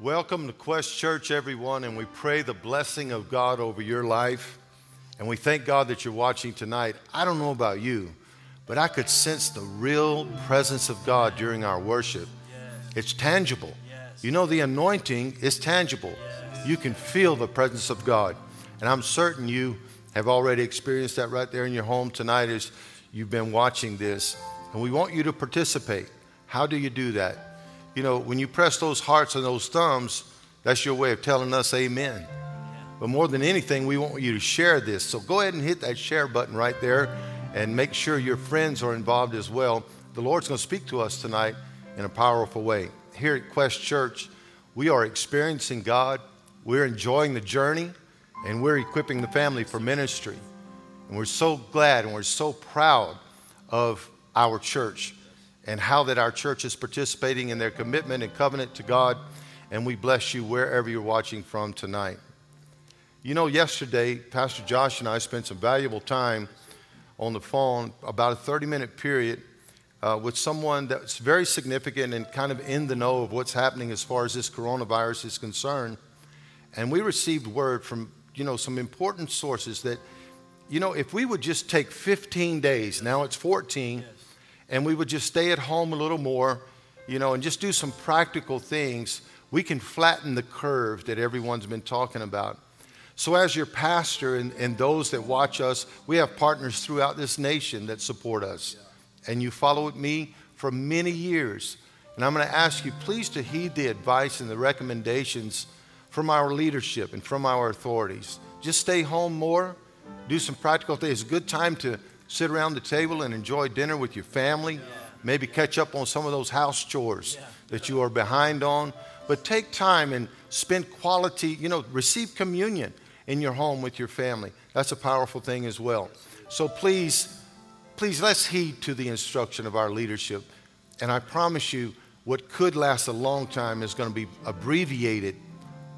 Welcome to Quest Church, everyone, and we pray the blessing of God over your life. And we thank God that you're watching tonight. I don't know about you, but I could sense the real presence of God during our worship. It's tangible. You know, the anointing is tangible. You can feel the presence of God. And I'm certain you have already experienced that right there in your home tonight as you've been watching this. And we want you to participate. How do you do that? You know, when you press those hearts and those thumbs, that's your way of telling us amen. But more than anything, we want you to share this. So go ahead and hit that share button right there and make sure your friends are involved as well. The Lord's going to speak to us tonight in a powerful way. Here at Quest Church, we are experiencing God, we're enjoying the journey, and we're equipping the family for ministry. And we're so glad and we're so proud of our church and how that our church is participating in their commitment and covenant to God. And we bless you wherever you're watching from tonight. You know, yesterday, Pastor Josh and I spent some valuable time on the phone, about a 30 minute period, uh, with someone that's very significant and kind of in the know of what's happening as far as this coronavirus is concerned. And we received word from, you know, some important sources that, you know, if we would just take 15 days, now it's 14, and we would just stay at home a little more, you know, and just do some practical things, we can flatten the curve that everyone's been talking about. So, as your pastor and, and those that watch us, we have partners throughout this nation that support us. And you followed me for many years. And I'm going to ask you, please, to heed the advice and the recommendations from our leadership and from our authorities. Just stay home more, do some practical things. It's a good time to sit around the table and enjoy dinner with your family. Maybe catch up on some of those house chores that you are behind on. But take time and spend quality, you know, receive communion in your home with your family. That's a powerful thing as well. So please, please let's heed to the instruction of our leadership. And I promise you, what could last a long time is going to be abbreviated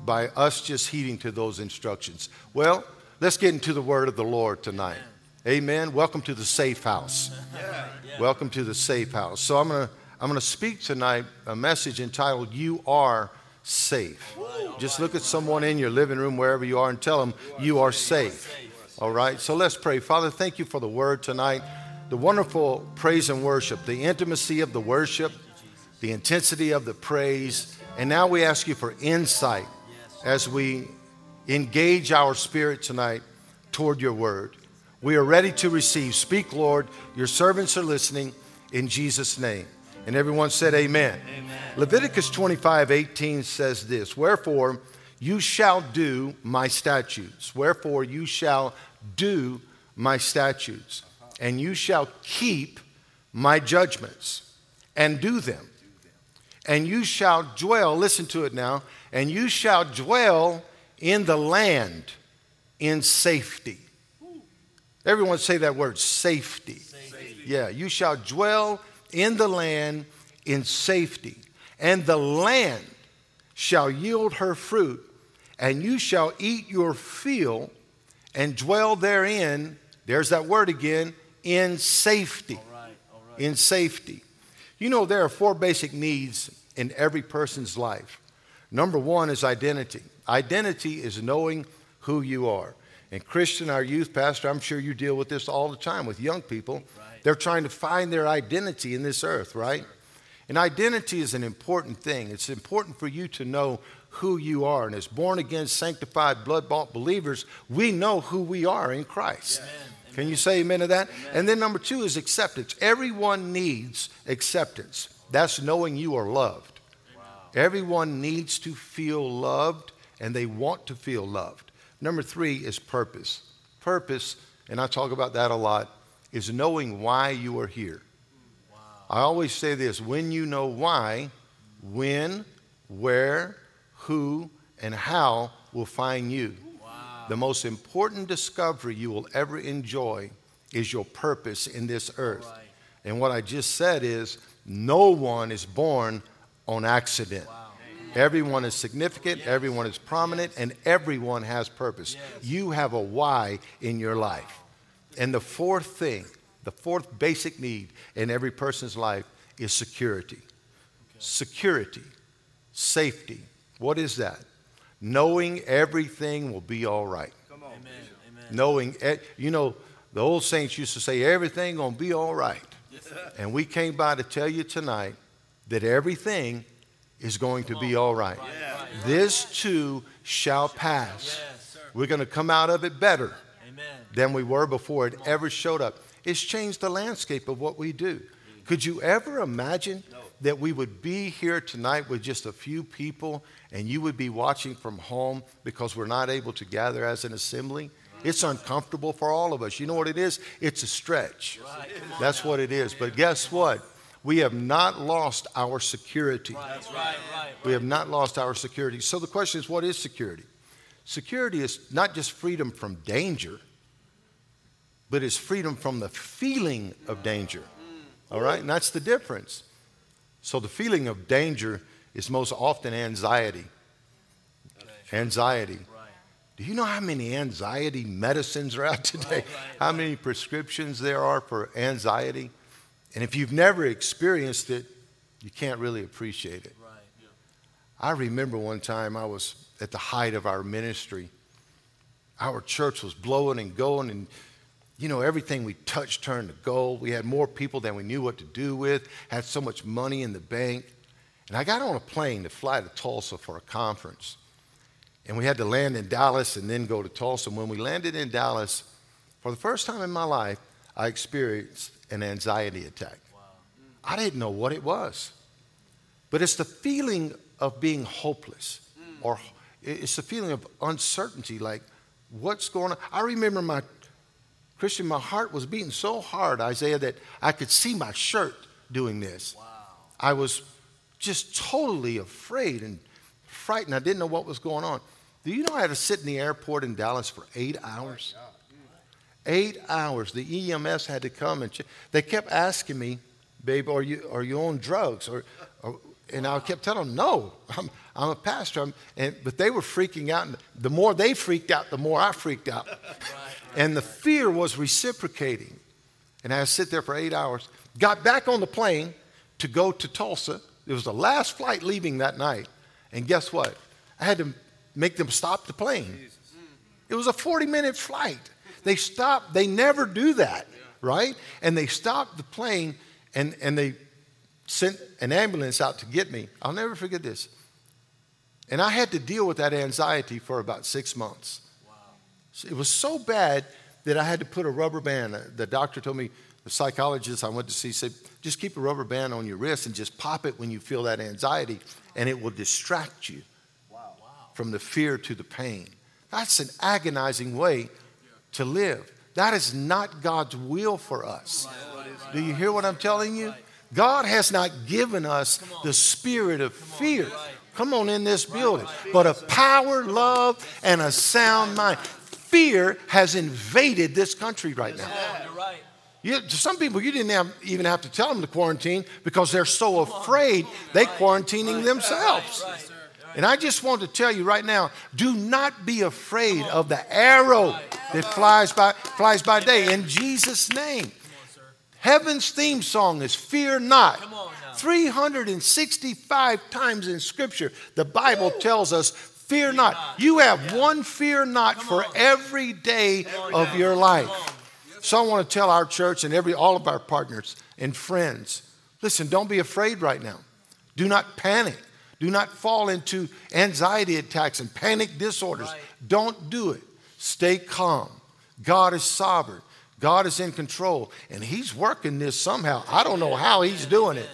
by us just heeding to those instructions. Well, let's get into the word of the Lord tonight. Amen. Welcome to the safe house. Yeah. Welcome to the safe house. So I'm going to I'm going to speak tonight a message entitled You Are safe. Just look at someone in your living room, wherever you are, and tell them you are safe. All right? So let's pray. Father, thank you for the word tonight, the wonderful praise and worship, the intimacy of the worship, the intensity of the praise. And now we ask you for insight as we engage our spirit tonight toward your word. We are ready to receive. Speak, Lord. Your servants are listening in Jesus' name. And everyone said, Amen. Amen. Leviticus 25 18 says this Wherefore you shall do my statutes. Wherefore you shall do my statutes. And you shall keep my judgments and do them. And you shall dwell, listen to it now, and you shall dwell in the land in safety. Everyone say that word safety. safety. Yeah, you shall dwell in the land in safety, and the land shall yield her fruit, and you shall eat your fill and dwell therein. There's that word again in safety. All right, all right. In safety. You know, there are four basic needs in every person's life. Number one is identity. Identity is knowing who you are. And Christian, our youth pastor, I'm sure you deal with this all the time with young people. They're trying to find their identity in this earth, right? And identity is an important thing. It's important for you to know who you are. And as born again, sanctified, blood bought believers, we know who we are in Christ. Amen. Can you say amen to that? Amen. And then number two is acceptance. Everyone needs acceptance. That's knowing you are loved. Wow. Everyone needs to feel loved and they want to feel loved. Number three is purpose. Purpose, and I talk about that a lot, is knowing why you are here. Wow. I always say this when you know why, when, where, who, and how will find you. Wow. The most important discovery you will ever enjoy is your purpose in this earth. Right. And what I just said is no one is born on accident. Wow. Everyone is significant, yes. everyone is prominent, yes. and everyone has purpose. Yes. You have a why in your life. And the fourth thing, the fourth basic need in every person's life is security. Okay. Security, safety, What is that? Knowing everything will be all right. Come on. Amen. Amen. Knowing, you know, the old saints used to say, everything gonna be all right. Yes, and we came by to tell you tonight that everything is going to be all right. This too shall pass. Yes, We're going to come out of it better Amen. than we were before it ever showed up. It's changed the landscape of what we do. Could you ever imagine no. that we would be here tonight with just a few people and you would be watching from home because we're not able to gather as an assembly? It's uncomfortable for all of us. You know what it is? It's a stretch. Right. That's what it is. But guess what? We have not lost our security. Right, right, right, we have not lost our security. So the question is what is security? Security is not just freedom from danger, but it's freedom from the feeling of danger. Mm. All right? And that's the difference. So the feeling of danger is most often anxiety. Anxiety. Do you know how many anxiety medicines are out today? How many prescriptions there are for anxiety? And if you've never experienced it, you can't really appreciate it. Right. Yeah. I remember one time I was at the height of our ministry. Our church was blowing and going, and you know, everything we touched turned to gold. We had more people than we knew what to do with, had so much money in the bank. And I got on a plane to fly to Tulsa for a conference. And we had to land in Dallas and then go to Tulsa. And when we landed in Dallas, for the first time in my life, I experienced an anxiety attack. Wow. I didn't know what it was. But it's the feeling of being hopeless, mm. or it's the feeling of uncertainty like, what's going on? I remember my Christian, my heart was beating so hard, Isaiah, that I could see my shirt doing this. Wow. I was just totally afraid and frightened. I didn't know what was going on. Do you know I had to sit in the airport in Dallas for eight hours? Eight hours. The EMS had to come and check. They kept asking me, babe, are you, are you on drugs? Or, or and I kept telling them, no, I'm, I'm a pastor. I'm, and, but they were freaking out. And the more they freaked out, the more I freaked out. And the fear was reciprocating. And I sit there for eight hours. Got back on the plane to go to Tulsa. It was the last flight leaving that night. And guess what? I had to make them stop the plane. It was a 40 minute flight. They stopped, they never do that, right? And they stopped the plane and, and they sent an ambulance out to get me. I'll never forget this. And I had to deal with that anxiety for about six months. Wow. It was so bad that I had to put a rubber band. The doctor told me, the psychologist I went to see said, just keep a rubber band on your wrist and just pop it when you feel that anxiety, and it will distract you wow. from the fear to the pain. That's an agonizing way to live. That is not God's will for us. Do you hear what I'm telling you? God has not given us the spirit of fear. Come on in this building, but of power, love, and a sound mind. Fear has invaded this country right now. You, to some people, you didn't have, even have to tell them to quarantine because they're so afraid they're quarantining themselves. And I just want to tell you right now do not be afraid of the arrow that flies by, flies by day in Jesus' name. Heaven's theme song is Fear Not. 365 times in Scripture, the Bible tells us, Fear not. You have one fear not for every day of your life. So I want to tell our church and every all of our partners and friends, listen, don't be afraid right now. Do not panic. Do not fall into anxiety attacks and panic disorders. Right. Don't do it. Stay calm. God is sovereign. God is in control, and He's working this somehow. I don't know how He's doing it.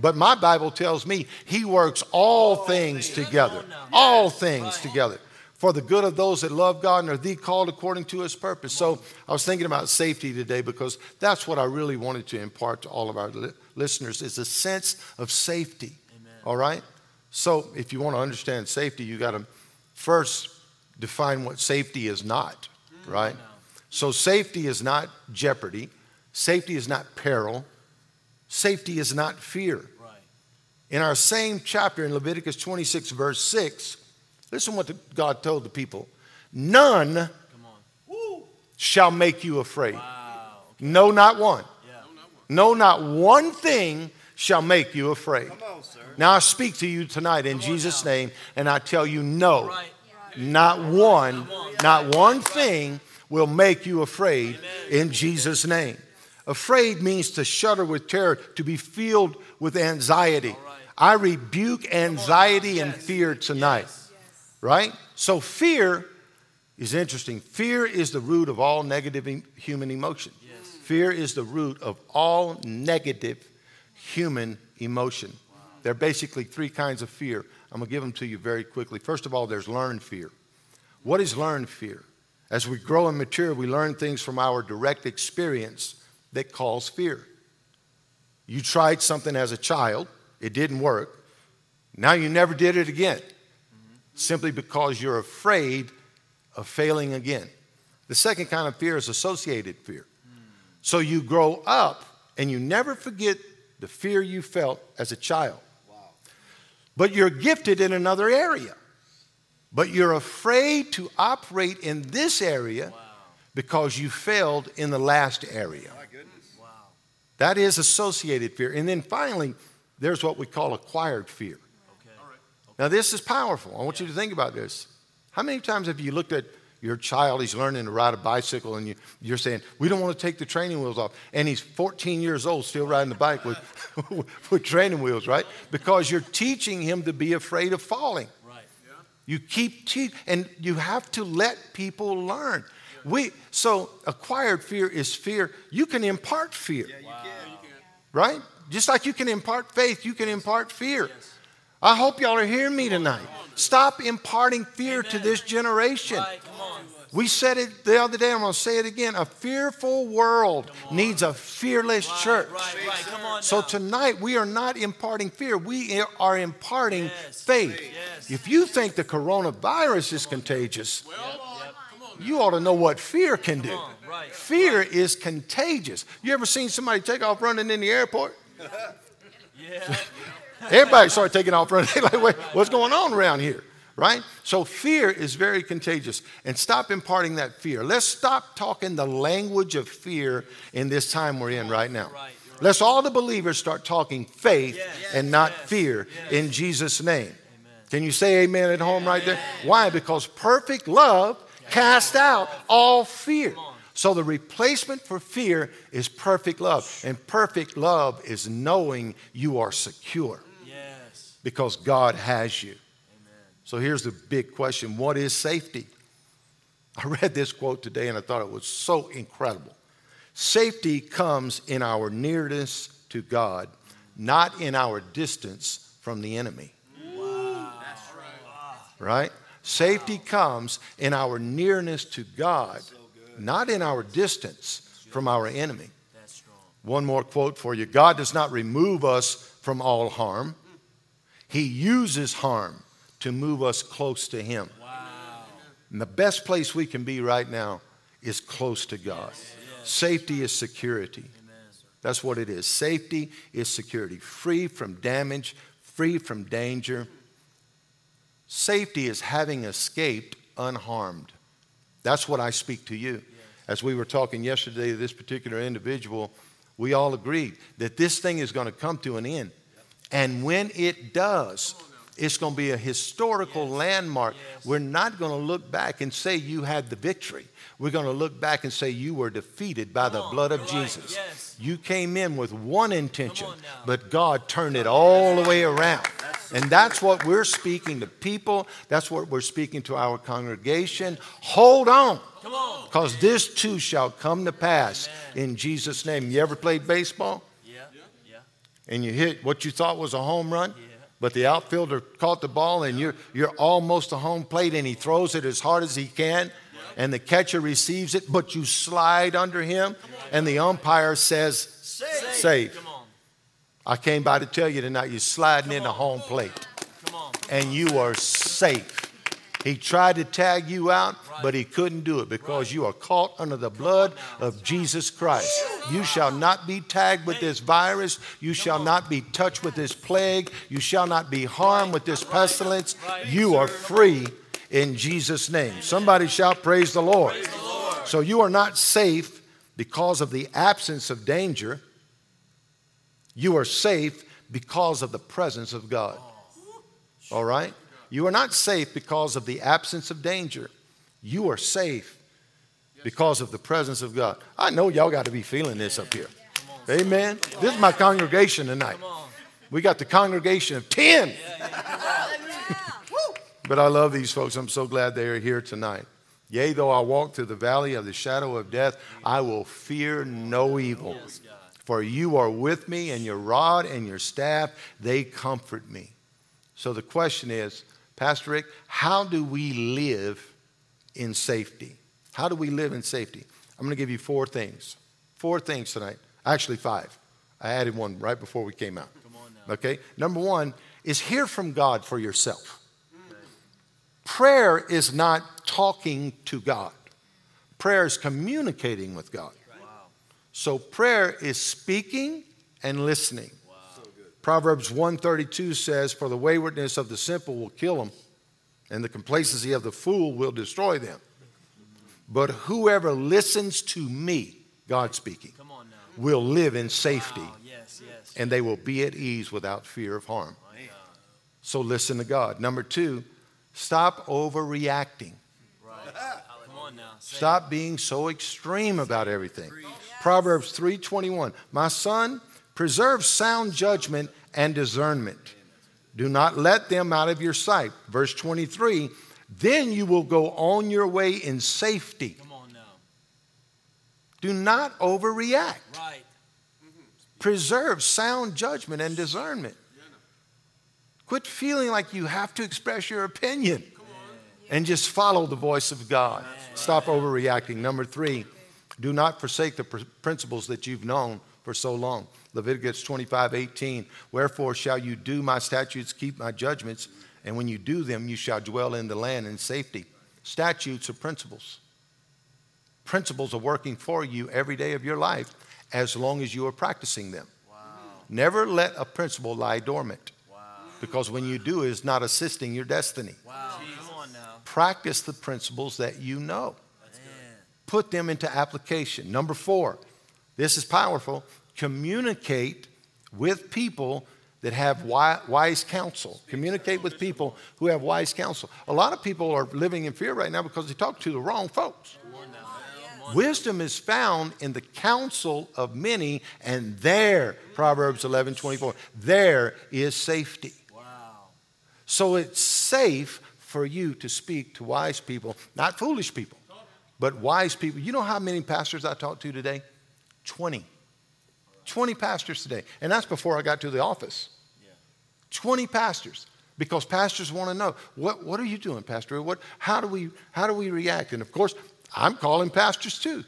But my Bible tells me He works all things together, all things together for the good of those that love God and are the called according to His purpose. So I was thinking about safety today because that's what I really wanted to impart to all of our li- listeners is a sense of safety. All right? So, if you want to understand safety, you got to first define what safety is not, mm, right? So, safety is not jeopardy, safety is not peril, safety is not fear. Right. In our same chapter in Leviticus 26, verse 6, listen what the, God told the people None shall make you afraid. Wow. Okay. No, not one. Yeah. No, not one thing shall make you afraid. Now I speak to you tonight in Jesus' name, and I tell you, no, not one, not one thing will make you afraid in Jesus' name. Afraid means to shudder with terror, to be filled with anxiety. I rebuke anxiety and fear tonight. Right? So, fear is interesting. Fear is the root of all negative human emotion. Fear is the root of all negative human emotion. There are basically three kinds of fear. I'm going to give them to you very quickly. First of all, there's learned fear. What is learned fear? As we grow and mature, we learn things from our direct experience that cause fear. You tried something as a child, it didn't work. Now you never did it again, simply because you're afraid of failing again. The second kind of fear is associated fear. So you grow up and you never forget the fear you felt as a child. But you're gifted in another area. But you're afraid to operate in this area because you failed in the last area. Wow. That is associated fear. And then finally, there's what we call acquired fear. Okay. Now, this is powerful. I want you to think about this. How many times have you looked at your child, he's learning to ride a bicycle, and you, you're saying, We don't want to take the training wheels off. And he's 14 years old, still riding the bike with, with training wheels, right? Because you're teaching him to be afraid of falling. Right. Yeah. You keep teaching, and you have to let people learn. We, so, acquired fear is fear. You can impart fear. Yeah, you wow. can. Right? Just like you can impart faith, you can impart fear. Yes. I hope y'all are hearing me tonight. Stop imparting fear Amen. to this generation. Right. We said it the other day, I'm going to say it again. A fearful world needs a fearless right, church. Right, right. so tonight, we are not imparting fear, we are imparting yes. faith. Yes. If you think the coronavirus is contagious, you ought to know what fear can do. Fear is contagious. You ever seen somebody take off running in the airport? yeah. Everybody started taking off running. like, wait, what's going on around here? right? So fear is very contagious. And stop imparting that fear. Let's stop talking the language of fear in this time we're in right now. Let's all the believers start talking faith yes. and not yes. fear yes. in Jesus' name. Amen. Can you say amen at home right there? Why? Because perfect love casts out all fear. So the replacement for fear is perfect love. And perfect love is knowing you are secure. Because God has you. Amen. So here's the big question What is safety? I read this quote today and I thought it was so incredible. Safety comes in our nearness to God, not in our distance from the enemy. Wow. Right? Safety comes in our nearness to God, not in our distance from our enemy. One more quote for you God does not remove us from all harm, He uses harm to move us close to Him. Wow. And the best place we can be right now is close to God. Yes. Safety is security. Amen, That's what it is. Safety is security, free from damage, free from danger. Safety is having escaped unharmed. That's what I speak to you. As we were talking yesterday to this particular individual, we all agreed that this thing is going to come to an end. And when it does, it's going to be a historical yes. landmark. Yes. We're not going to look back and say you had the victory. We're going to look back and say you were defeated by Come the on, blood of Jesus. Right. Yes. You came in with one intention, but God turned it all the way around. And that's what we're speaking to people. That's what we're speaking to our congregation. Hold on. Because this too shall come to pass Amen. in Jesus' name. You ever played baseball? And you hit what you thought was a home run? Yeah but the outfielder caught the ball and you're, you're almost to home plate and he throws it as hard as he can and the catcher receives it, but you slide under him and the umpire says, safe. safe. I came by to tell you tonight, you're sliding into home plate and you are safe. He tried to tag you out, but he couldn't do it because you are caught under the blood of Jesus Christ. You shall not be tagged with this virus. You shall not be touched with this plague. You shall not be harmed with this pestilence. You are free in Jesus' name. Somebody shout, Praise the Lord. So you are not safe because of the absence of danger. You are safe because of the presence of God. All right? You are not safe because of the absence of danger. You are safe because of the presence of God. I know y'all got to be feeling this up here. Amen. This is my congregation tonight. We got the congregation of 10. but I love these folks. I'm so glad they are here tonight. Yea, though I walk through the valley of the shadow of death, I will fear no evil. For you are with me, and your rod and your staff, they comfort me. So the question is, Pastor Rick, how do we live in safety? How do we live in safety? I'm going to give you four things. Four things tonight. Actually, five. I added one right before we came out. Okay? Number one is hear from God for yourself. Prayer is not talking to God, prayer is communicating with God. So prayer is speaking and listening. Proverbs 132 says, For the waywardness of the simple will kill them, and the complacency of the fool will destroy them. But whoever listens to me, God speaking, will live in safety, wow. yes, yes. and they will be at ease without fear of harm. So listen to God. Number two, stop overreacting. Right. Stop being so extreme about everything. Proverbs 3:21. My son, preserve sound judgment and discernment. Do not let them out of your sight. Verse 23, then you will go on your way in safety. Come on now. Do not overreact. Right. Preserve sound judgment and discernment. Quit feeling like you have to express your opinion and just follow the voice of God. Stop overreacting. Number three, do not forsake the principles that you've known for so long. Leviticus 25, 18. Wherefore shall you do my statutes, keep my judgments, and when you do them, you shall dwell in the land in safety. Statutes are principles. Principles are working for you every day of your life as long as you are practicing them. Wow. Never let a principle lie dormant. Wow. Because when you do, it's not assisting your destiny. Wow. Practice the principles that you know. Put them into application. Number four, this is powerful. Communicate with people that have wise counsel. Communicate with people who have wise counsel. A lot of people are living in fear right now because they talk to the wrong folks. Wisdom is found in the counsel of many, and there, Proverbs 11 24, there is safety. Wow. So it's safe for you to speak to wise people, not foolish people, but wise people. You know how many pastors I talked to today? 20. 20 pastors today. And that's before I got to the office. 20 pastors because pastors want to know what, what are you doing pastor what, how, do we, how do we react and of course I'm calling pastors too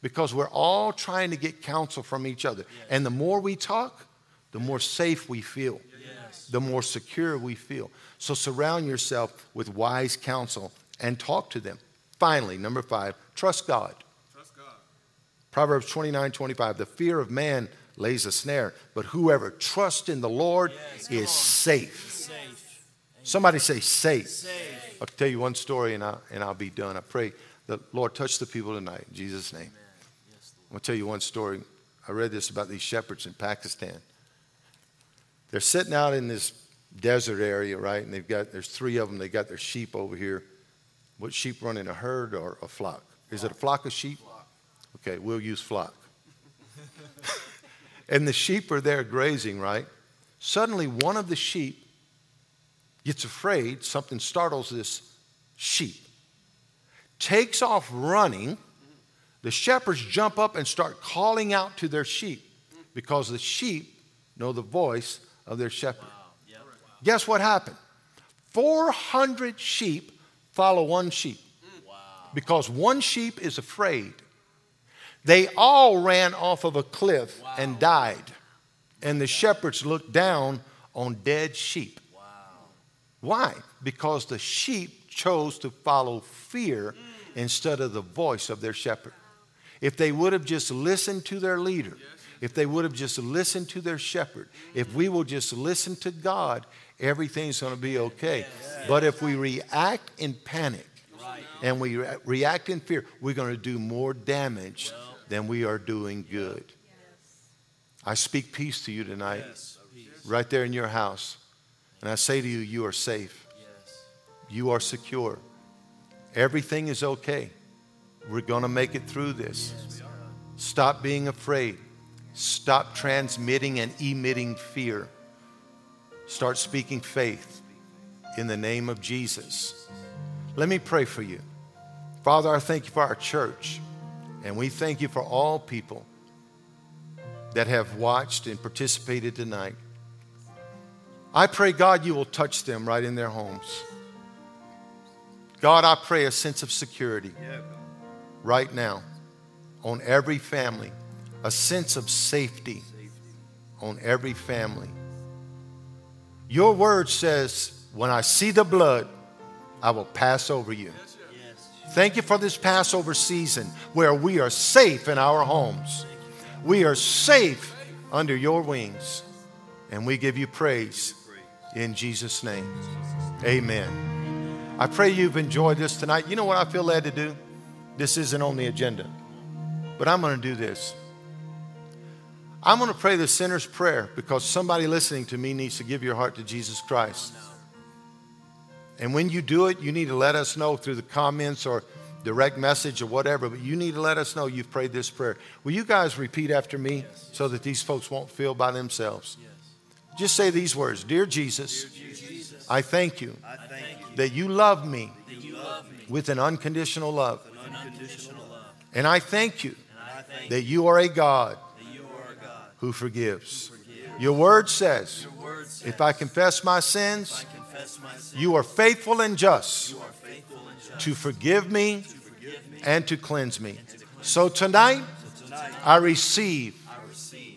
because we're all trying to get counsel from each other. Yes. And the more we talk, the more safe we feel, yes. the more secure we feel. So surround yourself with wise counsel and talk to them. Finally, number five, trust God. Proverbs 29 25. The fear of man lays a snare, but whoever trusts in the Lord yes, is safe. safe. Somebody say safe. safe. I'll tell you one story and, I, and I'll be done. I pray the Lord touch the people tonight in Jesus' name. Yes, I'm going to tell you one story. I read this about these shepherds in Pakistan. They're sitting out in this desert area, right? And they've got, there's three of them. They got their sheep over here. What sheep run in a herd or a flock? Is it a flock of sheep? Okay, we'll use flock. and the sheep are there grazing, right? Suddenly, one of the sheep gets afraid. Something startles this sheep takes off running. The shepherds jump up and start calling out to their sheep because the sheep know the voice of their shepherd. Wow. Yep. Wow. Guess what happened? 400 sheep follow one sheep wow. because one sheep is afraid. They all ran off of a cliff and died. And the shepherds looked down on dead sheep. Why? Because the sheep chose to follow fear mm. instead of the voice of their shepherd. If they would have just listened to their leader, if they would have just listened to their shepherd, if we will just listen to God, everything's going to be okay. But if we react in panic and we react in fear, we're going to do more damage than we are doing good. I speak peace to you tonight. right there in your house. And I say to you, you are safe. You are secure. Everything is okay. We're going to make it through this. Stop being afraid. Stop transmitting and emitting fear. Start speaking faith in the name of Jesus. Let me pray for you. Father, I thank you for our church, and we thank you for all people that have watched and participated tonight. I pray, God, you will touch them right in their homes. God, I pray a sense of security right now on every family, a sense of safety on every family. Your word says, When I see the blood, I will pass over you. Thank you for this Passover season where we are safe in our homes. We are safe under your wings. And we give you praise in Jesus' name. Amen. I pray you've enjoyed this tonight. You know what I feel led to do? This isn't on the agenda, but I'm going to do this. I'm going to pray the sinner's prayer because somebody listening to me needs to give your heart to Jesus Christ. And when you do it, you need to let us know through the comments or direct message or whatever, but you need to let us know you've prayed this prayer. Will you guys repeat after me so that these folks won't feel by themselves? Just say these words Dear Jesus, I thank you that you love me with an unconditional love. And I thank you that you are a God who forgives. Your word says, if I confess my sins, you are faithful and just to forgive me and to cleanse me. So tonight, I receive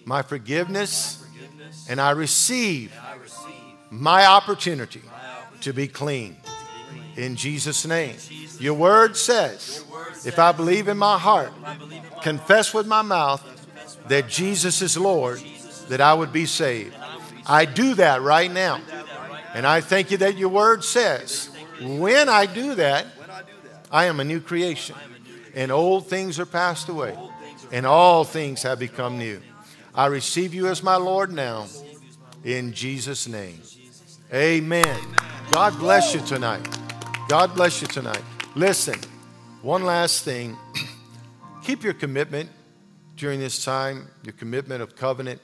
my forgiveness and I receive my opportunity to be clean. In Jesus' name. Your word says, if I believe in my heart, confess with my mouth that Jesus is Lord, that I would be saved. I do that right now. And I thank you that your word says, when I do that, I am a new creation. And old things are passed away, and all things have become new. I receive you as my Lord now, in Jesus' name. Amen. God bless you tonight. God bless you tonight. Listen, one last thing. Keep your commitment during this time, your commitment of covenant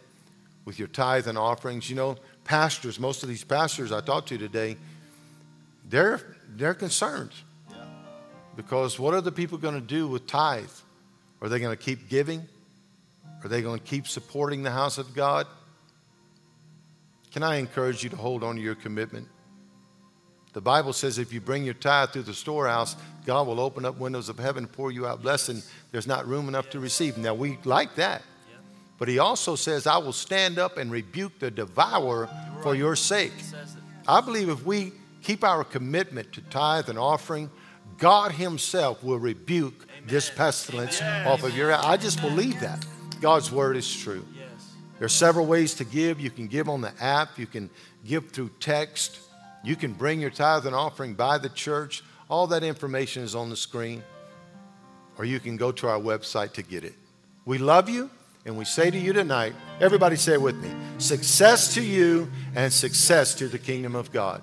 with your tithe and offerings. You know, pastors, most of these pastors I talked to today, they're, they're concerned. Because what are the people going to do with tithe? Are they going to keep giving? Are they going to keep supporting the house of God? Can I encourage you to hold on to your commitment? The Bible says if you bring your tithe through the storehouse, God will open up windows of heaven and pour you out blessing. There's not room enough to receive. Now, we like that. But he also says, I will stand up and rebuke the devourer for your sake. I believe if we keep our commitment to tithe and offering, God Himself will rebuke Amen. this pestilence off of your. I just believe that. God's word is true. Yes. There are several ways to give. You can give on the app, you can give through text, you can bring your tithe and offering by the church. All that information is on the screen, or you can go to our website to get it. We love you, and we say to you tonight, everybody say it with me success to you and success to the kingdom of God.